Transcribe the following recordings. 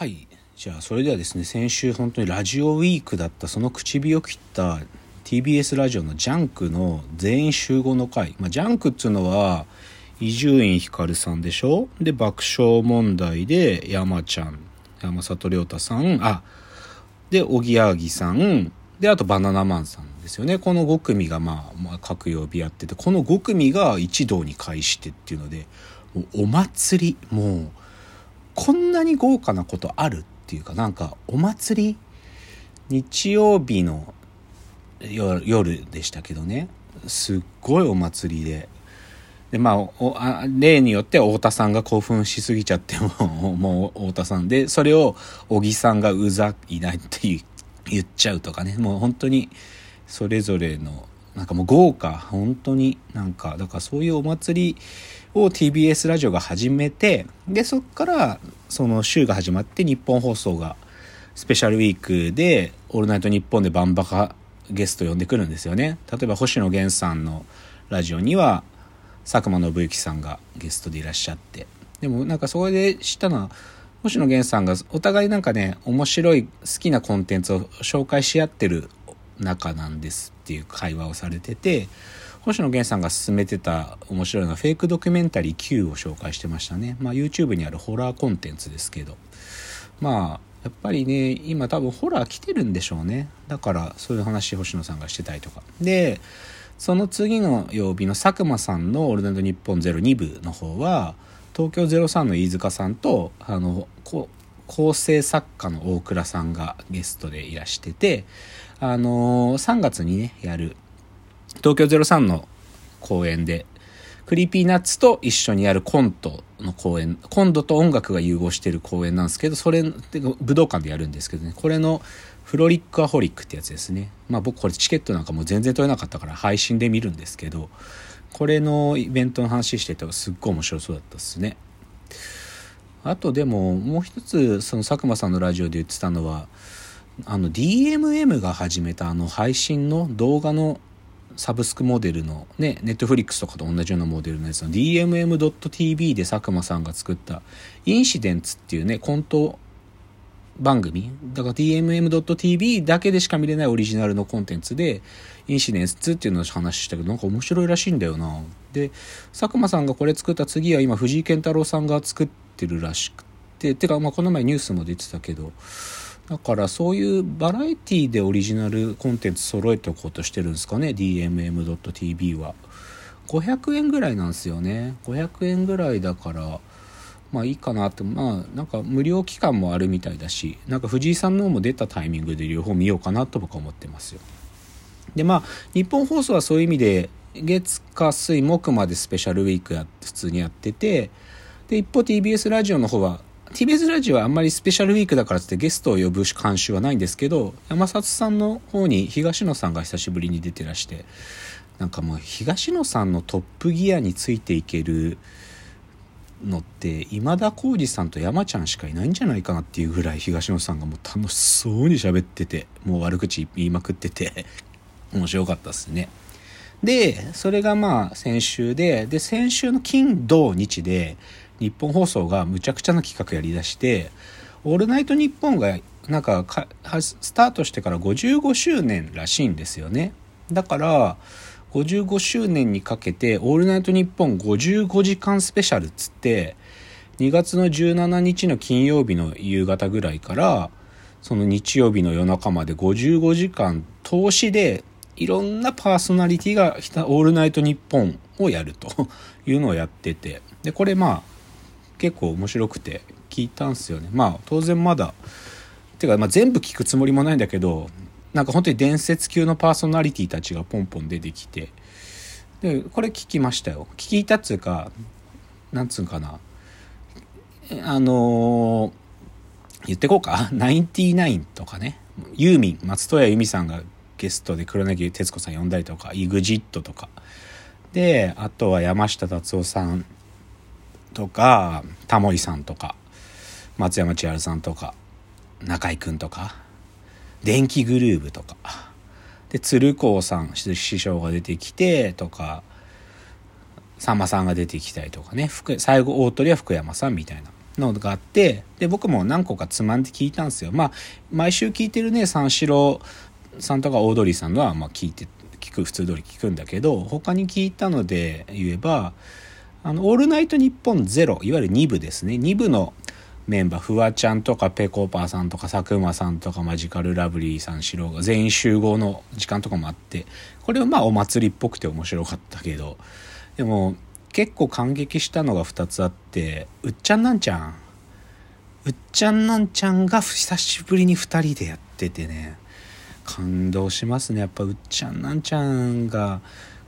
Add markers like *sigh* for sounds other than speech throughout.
はい。じゃあそれではですね先週本当にラジオウィークだったその唇を切った TBS ラジオのジャンクの全員集合の会、まあ、ジャンクっていうのは伊集院光さんでしょ？で爆笑問題で山ちゃん山里亮太さんあでおぎやはぎさんであとバナナマンさんですよね。この5組がまあ、まあ、各曜日やっててこの5組が一堂に会してっていうのでお祭りもうこんなに豪華なことあるっていうかなんかお祭り日曜日の夜でしたけどね。すっごいお祭りで。でまあおあ例によって太田さんが興奮しすぎちゃってももう太田さん。でそれを小木さんがうざいないって言っちゃうとかね。もう本当にそれぞれのなんかもう豪華本当になんかだからそういうお祭りを TBS ラジオが始めてでそっからその週が始まって日本放送がスペシャルウィークで「オールナイトニッポン」でバンバカゲスト呼んでくるんですよね。例えば星野源さんのラジオには佐久間信之さんがゲストでいらっしゃって。でもなんかそこで知ったのは星野源さんがお互いなんかね面白い好きなコンテンツを紹介し合ってる仲なんですっていう会話をされてて星野源さんが勧めてた面白いのはフェイクドキュメンタリー Q を紹介してましたね。まあ YouTube にあるホラーコンテンツですけど。まあやっぱりね今多分ホラー来てるんでしょうね。だからそういう話星野さんがしてたりとか。でその次の曜日の佐久間さんの「オールナイトニッポンゼロ2部の方は東京03の飯塚さんとあの構成作家の大倉さんがゲストでいらしててあのー、3月にねやる東京03の公演で、 Creepy Nuts と一緒にやるコントの公演、コントと音楽が融合してる公演なんですけど、それ、武道館でやるんですけどね、これの FROLIC A HOLIC ってやつですね。まあ僕これチケットなんかもう全然取れなかったから配信で見るんですけど、これのイベントの話してたらすっごい面白そうだったっすね。あとでももう一つその佐久間さんのラジオで言ってたのはあの DMM が始めたあの配信の動画のサブスクモデルのね、ネットフリックスとかと同じようなモデルのやつの DMM.tv で佐久間さんが作ったインシデンツっていうね、コント番組。だから DMM.tv だけでしか見れないオリジナルのコンテンツでインシデンツっていうのを話したけどなんか面白いらしいんだよな。で佐久間さんがこれ作った次は今藤井健太郎さんが作ってるらしくて。てかまあこの前ニュースも出てたけどだからそういうバラエティでオリジナルコンテンツ揃えておこうとしてるんですかね？DMM.tv は。500円ぐらいなんですよね。500円ぐらいだからまあいいかなって。まあなんか無料期間もあるみたいだしなんか藤井さんの方も出たタイミングで両方見ようかなと僕は思ってますよ。でまあ日本放送はそういう意味で月火水木までスペシャルウィークや普通にやっててで一方 TBS ラジオの方は TBS ラジオはあんまりスペシャルウィークだからってゲストを呼ぶ監修はないんですけど山里さんの方に東野さんが久しぶりに出てらしてなんかもう東野さんのトップギアについていけるのって今田耕司さんと山ちゃんしかいないんじゃないかなっていうぐらい東野さんがもう楽しそうに喋っててもう悪口言いまくってて *laughs* 面白かったですね。でそれがまあ先週でで先週の金土日で日本放送がむちゃくちゃな企画やりだして「オールナイトニッポン」がなんかスタートしてから55周年らしいんですよね。だから55周年にかけて「オールナイトニッポン55時間スペシャル」っつって2月の17日の金曜日の夕方ぐらいからその日曜日の夜中まで55時間通しでいろんなパーソナリティが「オールナイトニッポン」をやるというのをやってて。でこれまあ結構面白くて聞いたんすよね。まあ当然まだてか、まあ、全部聞くつもりもないんだけどなんか本当に伝説級のパーソナリティたちがポンポン出てきて。でこれ聞きましたよ。聞いたっつうかなんつうかな。あのー、言ってこうか「ナインティナイン」とかね。ユーミン松任谷由実さんがゲストで黒柳徹子さん呼んだりとか EXIT とか。であとは山下達郎さん。とかタモリさんとか松山千春さんとか中居君とか電気グルーヴとかで鶴光さん師匠が出てきてとかさんまさんが出てきたりとかね最後大鳥は福山さんみたいなのがあってで僕も何個かつまんで聞いたんですよ。まあ毎週聞いてるね三四郎さんとかオードリーさんのはまあ聞いて聞く普通通り聞くんだけど他に聞いたので言えば「あのオールナイトニッポンゼロいわゆる2部ですね。2部のメンバーフワちゃんとかぺこぱさんとか佐久間さんとかマジカルラブリーさん四郎が全員集合の時間とかもあってこれはまあお祭りっぽくて面白かったけどでも結構感激したのが2つあってうっちゃんなんちゃん。うっちゃんなんちゃんが久しぶりに2人でやっててね。感動しますね。やっぱうっちゃんなんちゃんが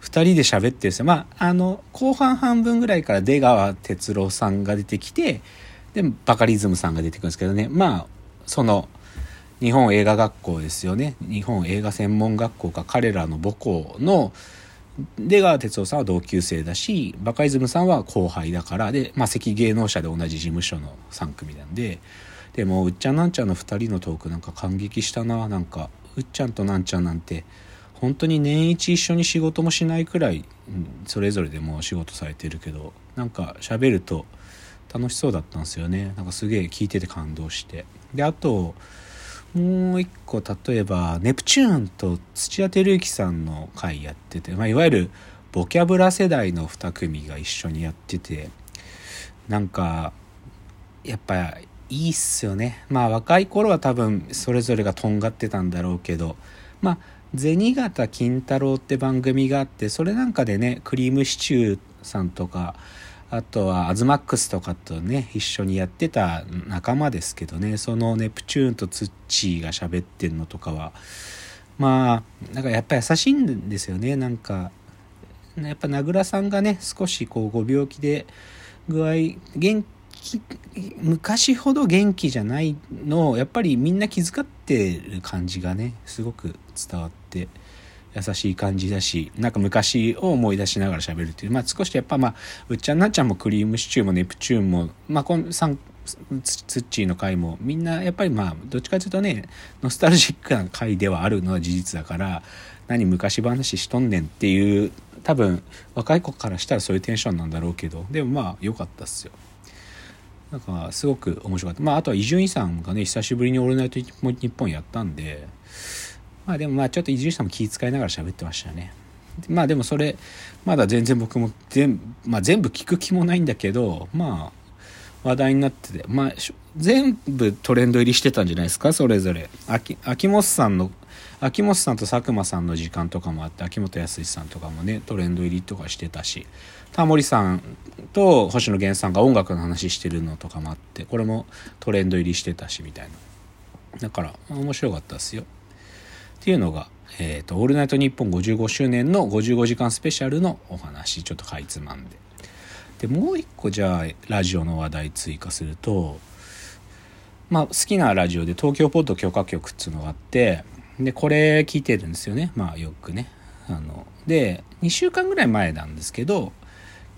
2人で喋ってるんですよ。まああの後半半分ぐらいから出川哲朗さんが出てきてでバカリズムさんが出てくるんですけどね。まあその日本映画学校ですよね。日本映画専門学校か彼らの母校の出川哲朗さんは同級生だしバカリズムさんは後輩だからで、まあ、関芸能者で同じ事務所の3組なんででもうっちゃんなんちゃんの2人のトークなんか感激したな。なんかうっちゃんとなんちゃんなんて本当に年一一緒に仕事もしないくらいそれぞれでもう仕事されてるけどなんか喋ると楽しそうだったんですよね。なんかすげえ聞いてて感動して。であともう一個例えばネプチューンと土屋照之さんの回やってて、まあ、いわゆるボキャブラ世代の2組が一緒にやっててなんかやっぱいいっすよね。まあ若い頃は多分それぞれがとんがってたんだろうけどまあ銭形金太郎って番組があってそれなんかでねクリームシチューさんとかあとはアズマックスとかとね一緒にやってた仲間ですけどねそのネプチューンとツッチーが喋ってんのとかは。まあなんかやっぱ優しいんですよねなんかやっぱ名倉さんがね少しこうご病気で具合元気昔ほど元気じゃないのをやっぱりみんな気遣ってる感じがねすごく伝わって。優しい感じだしなんか昔を思い出しながら喋るっていう。まあ少しやっぱまあうっちゃんなっちゃんもクリームシチューもネプチューンもまあこの3ツッチーの回もみんなやっぱりまあどっちかというとねノスタルジックな回ではあるのは事実だから何昔話しとんねんっていう多分若い子からしたらそういうテンションなんだろうけどでもまあ良かったっすよ。なんかすごく面白かった。まああとは伊集院さんがね久しぶりに「オールナイトニッポン」やったんでまあでもまあちょっと伊集院さんも気遣いながら喋ってましたね。まあでもそれまだ全然僕も全,、まあ、全部聞く気もないんだけどまあ話題になっててまあ全部トレンド入りしてたんじゃないですかそれぞれ。秋秋元さんの秋元さんと佐久間さんの時間とかもあって秋元康さんとかもねトレンド入りとかしてたしタモリさんと星野源さんが音楽の話してるのとかもあってこれもトレンド入りしてたしみたいな。だから面白かったですよ。っていうのが、えっ、ー、と、オールナイトニッポン55周年の55時間スペシャルのお話、ちょっとかいつまんで。で、もう一個じゃあ、ラジオの話題追加すると、まあ、好きなラジオで東京ポッド許可局っていうのがあって、で、これ聞いてるんですよね。まあ、よくね。あの、で、2週間ぐらい前なんですけど、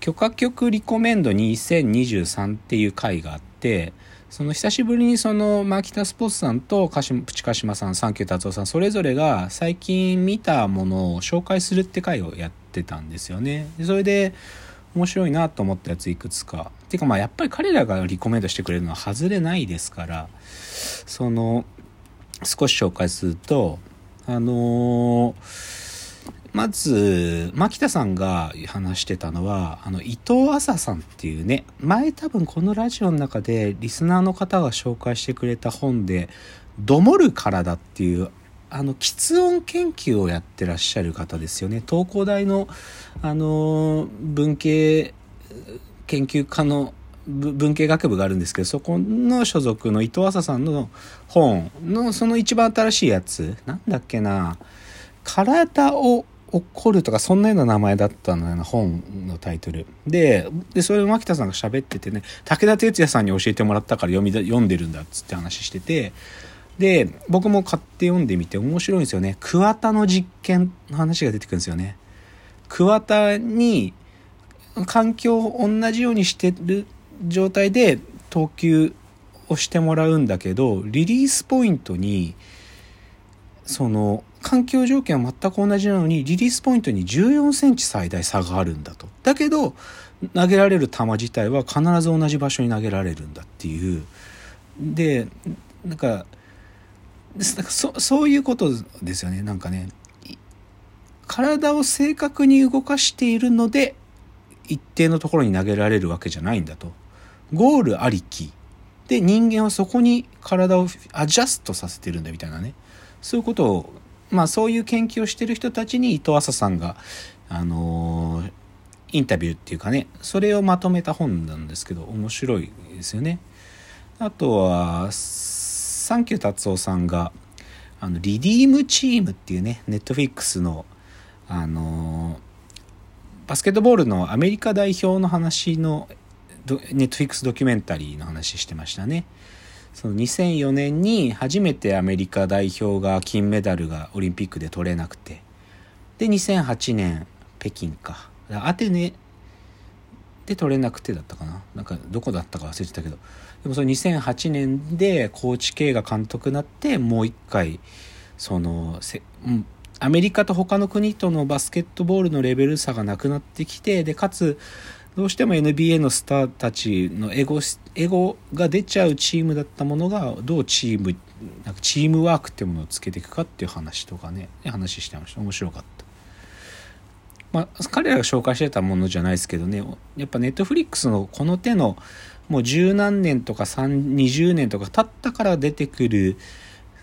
許可局リコメンド2023っていう回があって、その久しぶりにそのマキタスポーツさんとプチカシマさんサンキュー達夫さんそれぞれが最近見たものを紹介するって回をやってたんですよね。それで面白いなと思ったやついくつか。てかまあやっぱり彼らがリコメントしてくれるのは外れないですから。その少し紹介するとあのーまず、牧田さんが話してたのは、あの、伊藤麻さんっていうね、前多分このラジオの中でリスナーの方が紹介してくれた本で、どもる体っていう、あの、喫音研究をやってらっしゃる方ですよね。東工大の、あの、文系研究家の文系学部があるんですけど、そこの所属の伊藤麻さんの本のその一番新しいやつ、なんだっけな、体を怒るとか、そんなような名前だったのような本のタイトル。で、で、それを牧田さんが喋っててね、武田鉄矢さんに教えてもらったから読みだ、読んでるんだっつって話してて、で、僕も買って読んでみて面白いんですよね。桑田の実験の話が出てくるんですよね。桑田に環境を同じようにしてる状態で投球をしてもらうんだけど、リリースポイントに、その環境条件は全く同じなのにリリースポイントに14センチ最大差があるんだと。だけど投げられる球自体は必ず同じ場所に投げられるんだっていう。でなんかそそういうことですよねなんかね体を正確に動かしているので一定のところに投げられるわけじゃないんだと。ゴールありきで人間はそこに体をアジャストさせてるんだみたいなねそういうことをまあそういう研究をしてる人たちに伊藤浅さんがあのー、インタビューっていうかねそれをまとめた本なんですけど面白いですよね。あとはサンキュー達夫さんがあのリディームチームっていうねネットフィックスのあのー、バスケットボールのアメリカ代表の話のネットフィックスドキュメンタリーの話してましたね。その2004年に初めてアメリカ代表が金メダルがオリンピックで取れなくて。で2008年北京か。アテネで取れなくてだったかな。なんかどこだったか忘れてたけど。でもその2008年でコーチ系が監督になってもう一回そのせ、アメリカと他の国とのバスケットボールのレベル差がなくなってきてでかつどうしても NBA のスターたちのエゴエゴが出ちゃうチームだったものがどうチームなんかチームワークってものをつけていくかっていう話とかね話してました面白かった。まあ、彼らが紹介してたものじゃないですけどねやっぱネットフリックスのこの手のもう十何年とか20年とか経ったから出てくる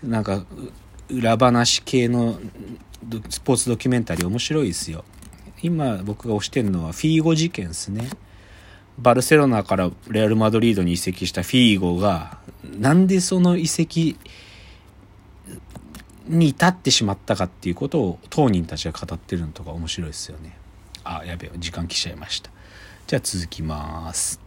なんか裏話系のスポーツドキュメンタリー面白いですよ。今僕が推してるのはフィーゴ事件ですね。バルセロナからレアル・マドリードに移籍したフィーゴがなんでその移籍に至ってしまったかっていうことを当人たちが語ってるのとか面白いですよね。あ、やべえ、時間来ちゃいました。じゃあ続きます。